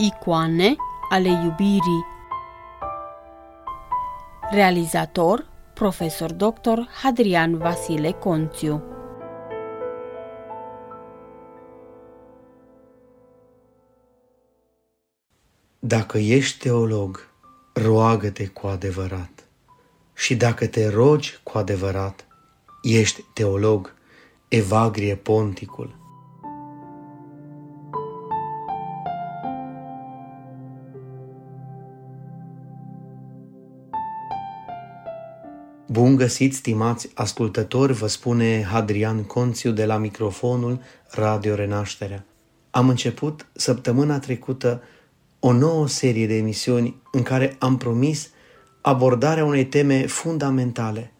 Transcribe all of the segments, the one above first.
Icoane ale iubirii Realizator Profesor Dr. Hadrian Vasile Conțiu Dacă ești teolog, roagă-te cu adevărat. Și dacă te rogi cu adevărat, ești teolog, evagrie ponticul. Bun găsit, stimați ascultători, vă spune Hadrian Conțiu de la microfonul Radio Renașterea. Am început săptămâna trecută o nouă serie de emisiuni în care am promis abordarea unei teme fundamentale,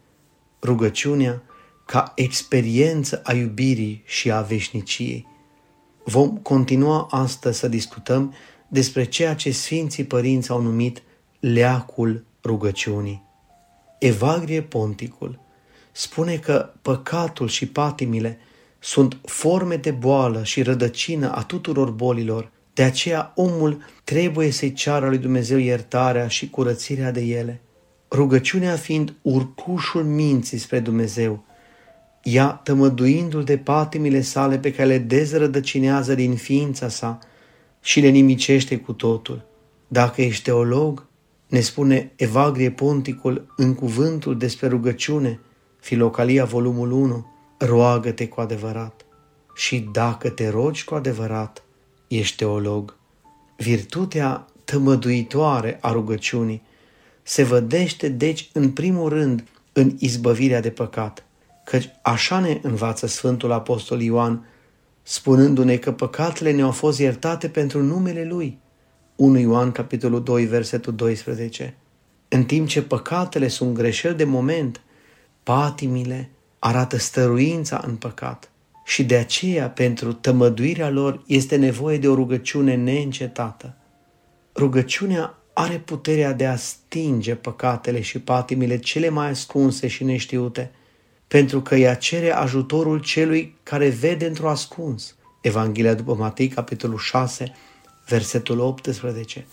rugăciunea ca experiență a iubirii și a veșniciei. Vom continua astăzi să discutăm despre ceea ce Sfinții Părinți au numit leacul rugăciunii. Evagrie Ponticul spune că păcatul și patimile sunt forme de boală și rădăcină a tuturor bolilor, de aceea omul trebuie să-i ceară lui Dumnezeu iertarea și curățirea de ele. Rugăciunea fiind urcușul minții spre Dumnezeu, ea tămăduindu-l de patimile sale pe care le dezrădăcinează din ființa sa și le nimicește cu totul. Dacă ești teolog, ne spune Evagrie Ponticul în cuvântul despre rugăciune, Filocalia volumul 1, roagă-te cu adevărat. Și dacă te rogi cu adevărat, ești teolog. Virtutea tămăduitoare a rugăciunii se vădește deci în primul rând în izbăvirea de păcat, căci așa ne învață Sfântul Apostol Ioan, spunându-ne că păcatele ne-au fost iertate pentru numele Lui – 1 Ioan, capitolul 2, versetul 12. În timp ce păcatele sunt greșeli de moment, patimile arată stăruința în păcat și de aceea pentru tămăduirea lor este nevoie de o rugăciune neîncetată. Rugăciunea are puterea de a stinge păcatele și patimile cele mai ascunse și neștiute, pentru că ea cere ajutorul celui care vede într-o ascuns. Evanghelia după Matei, capitolul 6, versetul 18,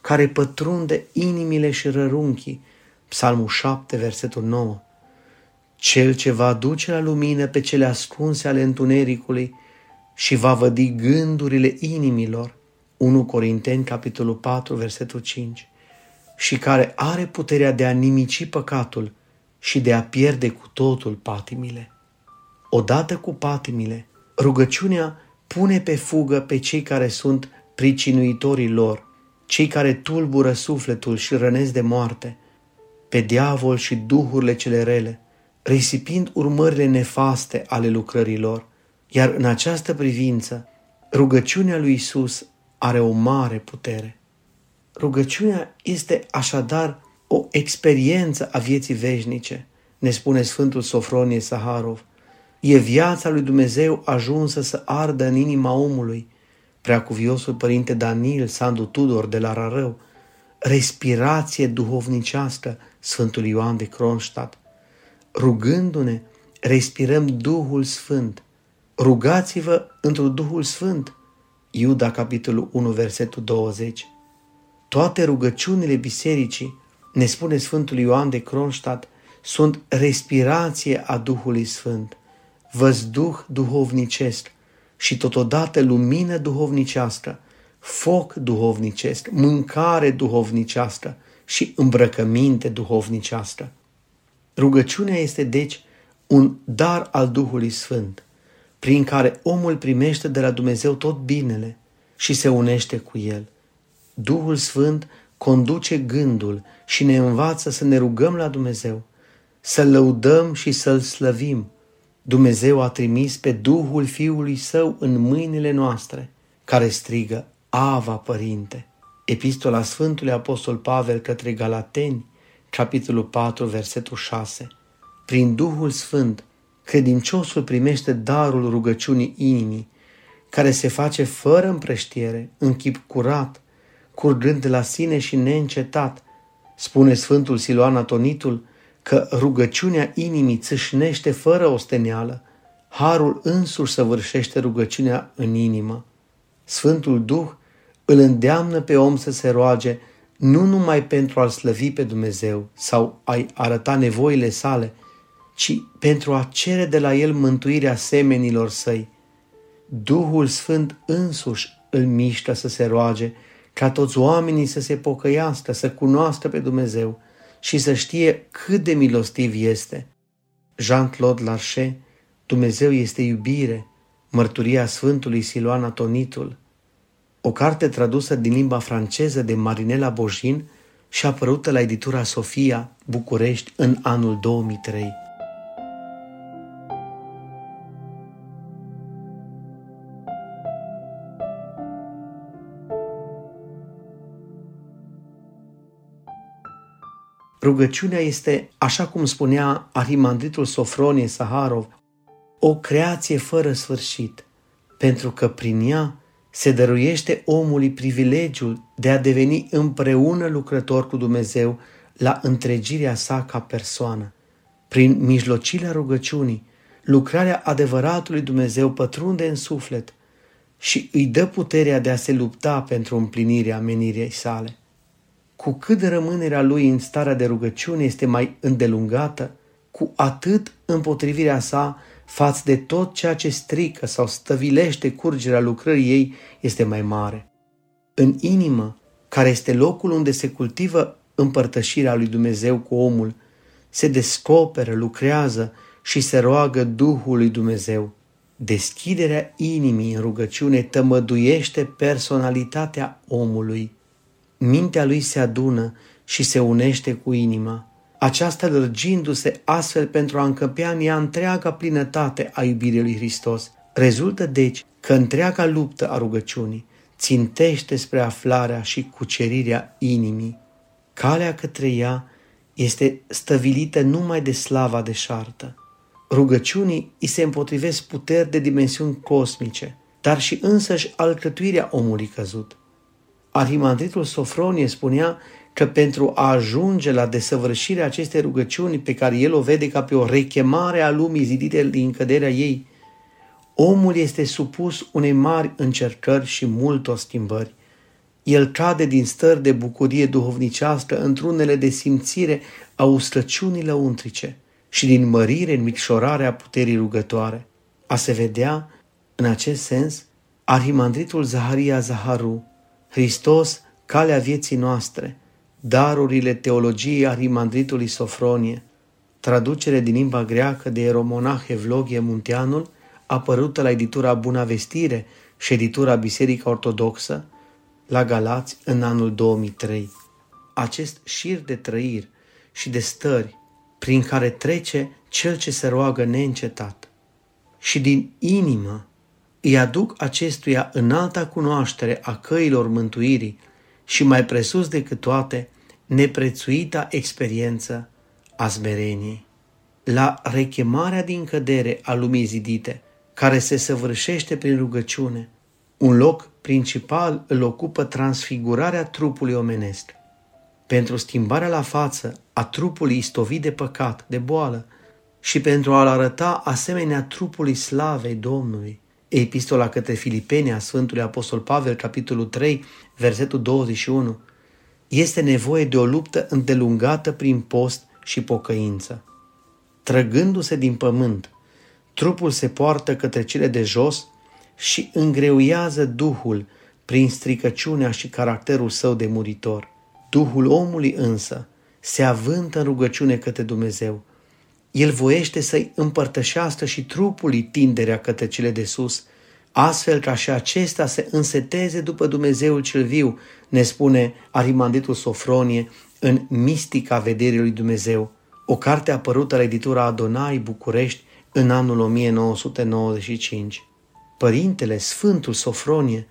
care pătrunde inimile și rărunchii, Psalmul 7, versetul 9. Cel ce va duce la lumină pe cele ascunse ale întunericului și va vădi gândurile inimilor, 1 Corinteni, capitolul 4, versetul 5, și care are puterea de a nimici păcatul și de a pierde cu totul patimile. Odată cu patimile, rugăciunea pune pe fugă pe cei care sunt pricinuitorii lor, cei care tulbură sufletul și rănesc de moarte, pe diavol și duhurile cele rele, risipind urmările nefaste ale lucrărilor. Iar în această privință, rugăciunea lui Isus are o mare putere. Rugăciunea este așadar o experiență a vieții veșnice, ne spune Sfântul Sofronie Saharov. E viața lui Dumnezeu ajunsă să ardă în inima omului, preacuviosul părinte Daniel Sandu Tudor de la Rarău, respirație duhovnicească Sfântul Ioan de Kronstadt. Rugându-ne, respirăm Duhul Sfânt. Rugați-vă într Duhul Sfânt. Iuda, capitolul 1, versetul 20. Toate rugăciunile bisericii, ne spune Sfântul Ioan de Kronstadt, sunt respirație a Duhului Sfânt, văzduh duhovnicesc, și totodată lumină duhovnicească, foc duhovnicesc, mâncare duhovnicească și îmbrăcăminte duhovnicească. Rugăciunea este deci un dar al Duhului Sfânt, prin care omul primește de la Dumnezeu tot binele și se unește cu el. Duhul Sfânt conduce gândul și ne învață să ne rugăm la Dumnezeu, să lăudăm și să-L slăvim, Dumnezeu a trimis pe Duhul Fiului Său în mâinile noastre, care strigă, Ava, Părinte! Epistola Sfântului Apostol Pavel către Galateni, capitolul 4, versetul 6. Prin Duhul Sfânt, credinciosul primește darul rugăciunii inimii, care se face fără împrăștiere, în chip curat, curgând de la sine și neîncetat, spune Sfântul Siloan Atonitul, că rugăciunea inimii țâșnește fără osteneală, harul însuși săvârșește rugăciunea în inimă. Sfântul Duh îl îndeamnă pe om să se roage nu numai pentru a-L slăvi pe Dumnezeu sau a-i arăta nevoile sale, ci pentru a cere de la El mântuirea semenilor săi. Duhul Sfânt însuși îl mișcă să se roage, ca toți oamenii să se pocăiască, să cunoască pe Dumnezeu și să știe cât de milostiv este. Jean-Claude Larcher, Dumnezeu este iubire, mărturia Sfântului Siloana Tonitul, o carte tradusă din limba franceză de Marinela Bojin și apărută la editura Sofia, București, în anul 2003. Rugăciunea este, așa cum spunea Arimandritul Sofronie Saharov, o creație fără sfârșit, pentru că prin ea se dăruiește omului privilegiul de a deveni împreună lucrător cu Dumnezeu la întregirea sa ca persoană. Prin mijlocirea rugăciunii, lucrarea adevăratului Dumnezeu pătrunde în suflet și îi dă puterea de a se lupta pentru împlinirea menirii sale. Cu cât rămânerea lui în starea de rugăciune este mai îndelungată, cu atât împotrivirea sa față de tot ceea ce strică sau stăvilește curgerea lucrării ei este mai mare. În inimă, care este locul unde se cultivă împărtășirea lui Dumnezeu cu omul, se descoperă, lucrează și se roagă Duhul lui Dumnezeu. Deschiderea inimii în rugăciune tămăduiește personalitatea omului. Mintea lui se adună și se unește cu inima aceasta lărgindu-se astfel pentru a încăpea în ea întreaga plinătate a iubirii lui Hristos. Rezultă deci că întreaga luptă a rugăciunii țintește spre aflarea și cucerirea inimii. Calea către ea este stăvilită numai de slava deșartă. Rugăciunii îi se împotrivesc puteri de dimensiuni cosmice, dar și însăși alcătuirea omului căzut. Arhimandritul Sofronie spunea că pentru a ajunge la desăvârșirea acestei rugăciuni pe care el o vede ca pe o rechemare a lumii zidite din căderea ei, omul este supus unei mari încercări și multor schimbări. El cade din stări de bucurie duhovnicească într-unele de simțire a ustrăciunii lăuntrice și din mărire în micșorarea puterii rugătoare. A se vedea, în acest sens, arhimandritul Zaharia Zaharu, Hristos, calea vieții noastre – darurile teologiei Arimandritului Sofronie, traducere din limba greacă de eromonah Evlogie Munteanul, apărută la editura Buna Vestire și editura Biserica Ortodoxă, la Galați în anul 2003. Acest șir de trăiri și de stări prin care trece cel ce se roagă neîncetat și din inimă îi aduc acestuia în alta cunoaștere a căilor mântuirii și mai presus decât toate, neprețuita experiență a smereniei. La rechemarea din cădere a lumii zidite, care se săvârșește prin rugăciune, un loc principal îl ocupă transfigurarea trupului omenesc. Pentru schimbarea la față a trupului istovit de păcat, de boală, și pentru a-l arăta asemenea trupului slavei Domnului. Epistola către Filipeni a Sfântului Apostol Pavel, capitolul 3, versetul 21, este nevoie de o luptă îndelungată prin post și pocăință. Trăgându-se din pământ, trupul se poartă către cele de jos și îngreuiază Duhul prin stricăciunea și caracterul său de muritor. Duhul omului însă se avântă în rugăciune către Dumnezeu. El voiește să-i împărtășească și trupului tinderea către cele de sus, astfel ca și acesta să înseteze după Dumnezeul cel viu, ne spune Arimanditul Sofronie în Mistica Vederii lui Dumnezeu, o carte apărută la editura Adonai București în anul 1995. Părintele Sfântul Sofronie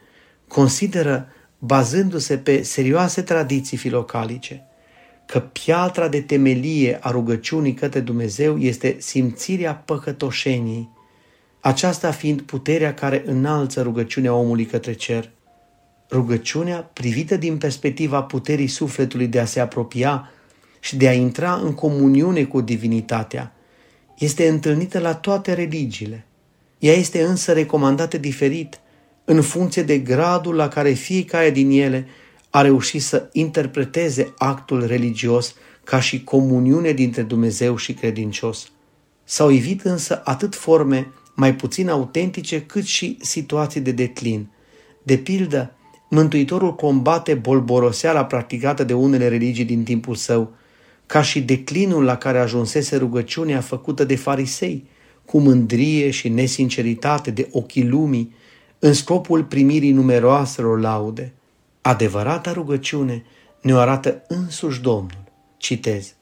consideră, bazându-se pe serioase tradiții filocalice, că piatra de temelie a rugăciunii către Dumnezeu este simțirea păcătoșeniei, aceasta fiind puterea care înalță rugăciunea omului către cer. Rugăciunea, privită din perspectiva puterii sufletului de a se apropia și de a intra în comuniune cu divinitatea, este întâlnită la toate religiile. Ea este însă recomandată diferit în funcție de gradul la care fiecare din ele a reușit să interpreteze actul religios ca și comuniune dintre Dumnezeu și credincios. S-au evit însă atât forme mai puțin autentice cât și situații de declin. De pildă, Mântuitorul combate bolboroseala practicată de unele religii din timpul său, ca și declinul la care ajunsese rugăciunea făcută de farisei, cu mândrie și nesinceritate de ochii lumii, în scopul primirii numeroaselor laude. Adevărata rugăciune ne arată însuși Domnul. Citez.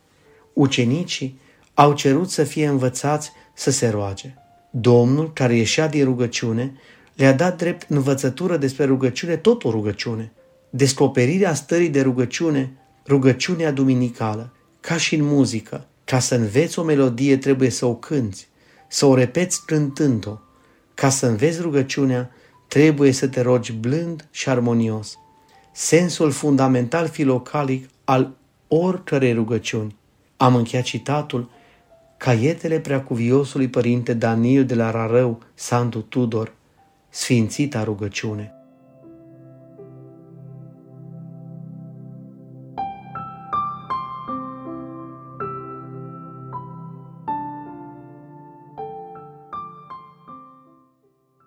Ucenicii au cerut să fie învățați să se roage. Domnul, care ieșea din rugăciune, le-a dat drept învățătură despre rugăciune tot o rugăciune. Descoperirea stării de rugăciune, rugăciunea duminicală, ca și în muzică. Ca să înveți o melodie trebuie să o cânți, să o repeți cântând-o. Ca să înveți rugăciunea, trebuie să te rogi blând și armonios. Sensul fundamental filocalic al oricărei rugăciuni. Am încheiat citatul Caietele preacuviosului părinte Daniel de la Rarău, Santu Tudor, Sfințita rugăciune.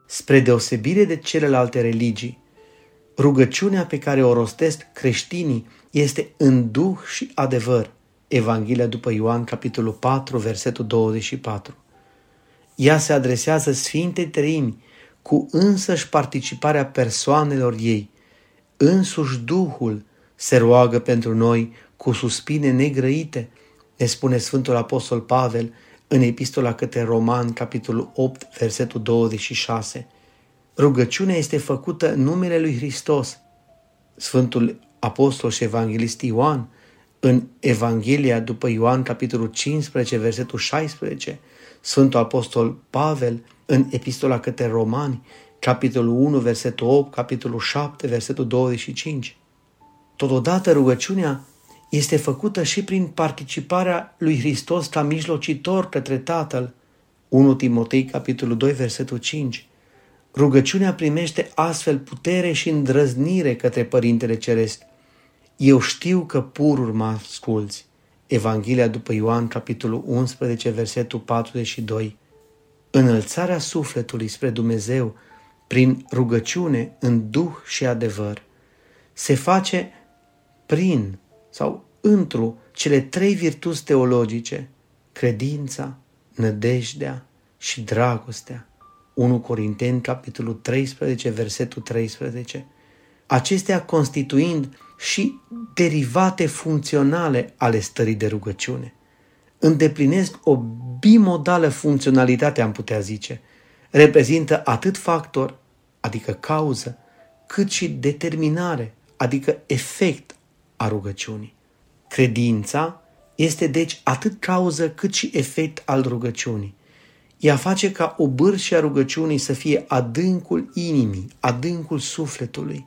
Spre deosebire de celelalte religii, rugăciunea pe care o rostesc creștinii este în duh și adevăr. Evanghelia după Ioan, capitolul 4, versetul 24. Ea se adresează Sfintei Treimi cu însăși participarea persoanelor ei. Însuși Duhul se roagă pentru noi cu suspine negrăite, ne spune Sfântul Apostol Pavel în Epistola către Roman, capitolul 8, versetul 26. Rugăciunea este făcută în numele lui Hristos. Sfântul Apostol și Evanghelist Ioan, în Evanghelia după Ioan, capitolul 15, versetul 16, Sfântul Apostol Pavel, în Epistola către Romani, capitolul 1, versetul 8, capitolul 7, versetul 25. Totodată rugăciunea este făcută și prin participarea lui Hristos ca mijlocitor către Tatăl. 1 Timotei, capitolul 2, versetul 5. Rugăciunea primește astfel putere și îndrăznire către Părintele Ceresc. Eu știu că pururi mă asculți. Evanghelia după Ioan, capitolul 11, versetul 42. Înălțarea sufletului spre Dumnezeu prin rugăciune în duh și adevăr se face prin sau întru cele trei virtuți teologice, credința, nădejdea și dragostea. 1 Corinteni, capitolul 13, versetul 13. Acestea constituind și derivate funcționale ale stării de rugăciune. Îndeplinesc o bimodală funcționalitate, am putea zice. Reprezintă atât factor, adică cauză, cât și determinare, adică efect a rugăciunii. Credința este deci atât cauză cât și efect al rugăciunii. Ea face ca o bârșă a rugăciunii să fie adâncul inimii, adâncul sufletului.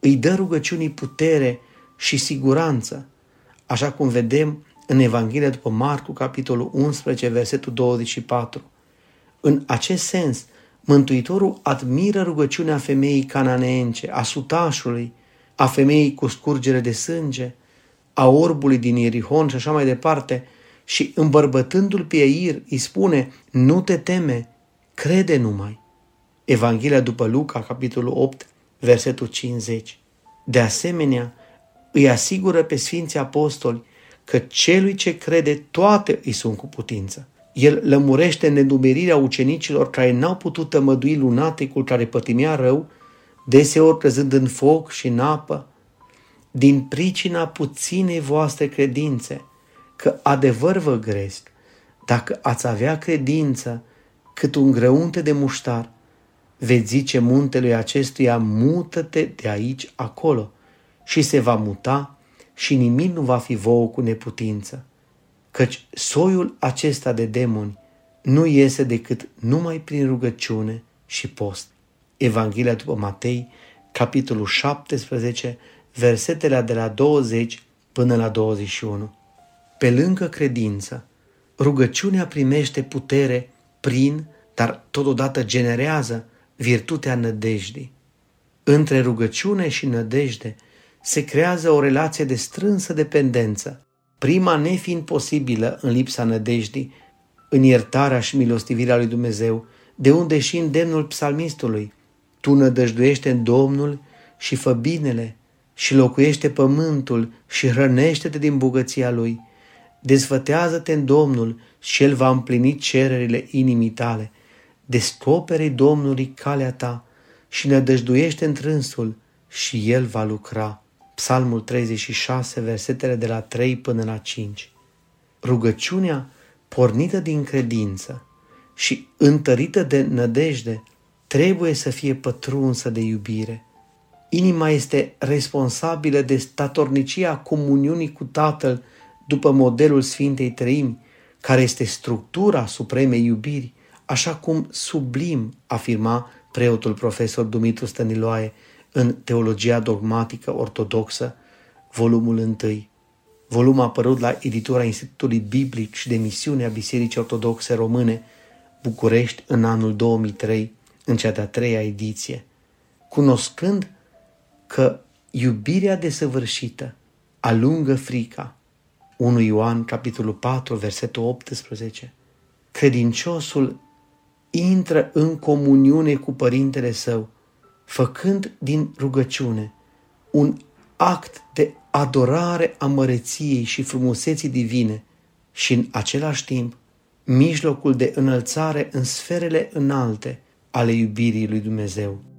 Îi dă rugăciunii putere și siguranță, așa cum vedem în Evanghelia după Marcu, capitolul 11, versetul 24. În acest sens, Mântuitorul admiră rugăciunea femeii cananeence, a sutașului, a femeii cu scurgere de sânge, a orbului din Ierihon și așa mai departe, și îmbărbătându-l pe Eir îi spune, nu te teme, crede numai. Evanghelia după Luca, capitolul 8, versetul 50. De asemenea, îi asigură pe Sfinții Apostoli că celui ce crede toate îi sunt cu putință. El lămurește nedumerirea ucenicilor care n-au putut tămădui lunaticul care pătimea rău, deseori crezând în foc și în apă, din pricina puținei voastre credințe, că adevăr vă gresc, dacă ați avea credință cât un grăunte de muștar, veți zice muntelui acestuia, mută-te de aici acolo și se va muta și nimic nu va fi vouă cu neputință, căci soiul acesta de demoni nu iese decât numai prin rugăciune și post. Evanghelia după Matei, capitolul 17, versetele de la 20 până la 21. Pe lângă credință, rugăciunea primește putere prin, dar totodată generează virtutea nădejdii. Între rugăciune și nădejde se creează o relație de strânsă dependență, prima nefiind posibilă în lipsa nădejdii, în iertarea și milostivirea lui Dumnezeu, de unde și îndemnul psalmistului, Tu nădăjduiește în Domnul și fă binele și locuiește pământul și hrănește-te din bogăția Lui. Dezvătează-te în Domnul și El va împlini cererile inimii tale. Descoperi Domnului calea ta și nădăjduiește întrânsul și El va lucra. Psalmul 36, versetele de la 3 până la 5. Rugăciunea pornită din credință și întărită de nădejde trebuie să fie pătrunsă de iubire. Inima este responsabilă de statornicia comuniunii cu Tatăl după modelul Sfintei Trăimi, care este structura supremei iubiri, așa cum sublim afirma preotul profesor Dumitru Stăniloae în Teologia dogmatică ortodoxă, volumul 1. Volum apărut la editura Institutului Biblic și de Misiune a Bisericii Ortodoxe Române, București, în anul 2003, în cea de-a treia ediție. Cunoscând că iubirea desăvârșită alungă frica, 1 Ioan, capitolul 4, versetul 18, credinciosul intră în comuniune cu Părintele Său, făcând din rugăciune un act de adorare a măreției și frumuseții divine și în același timp mijlocul de înălțare în sferele înalte ale iubirii lui Dumnezeu.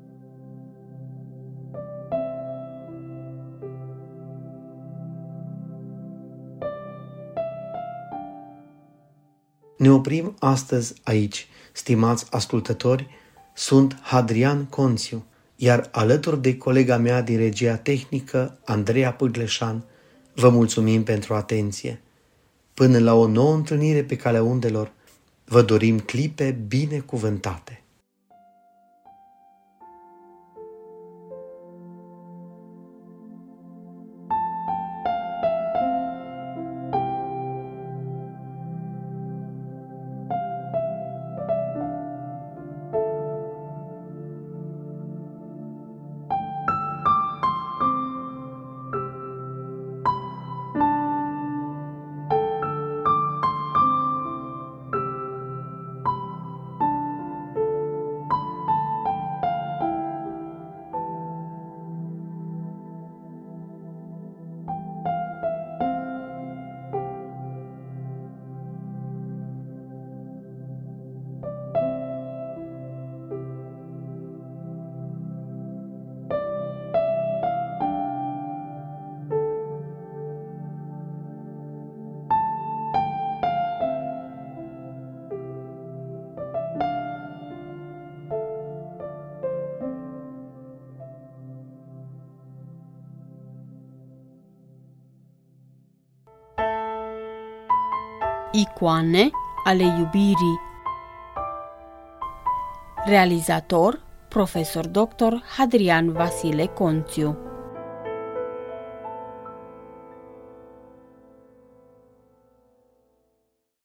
Ne oprim astăzi aici, stimați ascultători, sunt Hadrian Conțiu, iar alături de colega mea din regia tehnică, Andreea Pâgleșan, vă mulțumim pentru atenție. Până la o nouă întâlnire pe calea undelor, vă dorim clipe binecuvântate. Icoane ale iubirii Realizator Profesor Dr. Hadrian Vasile Conțiu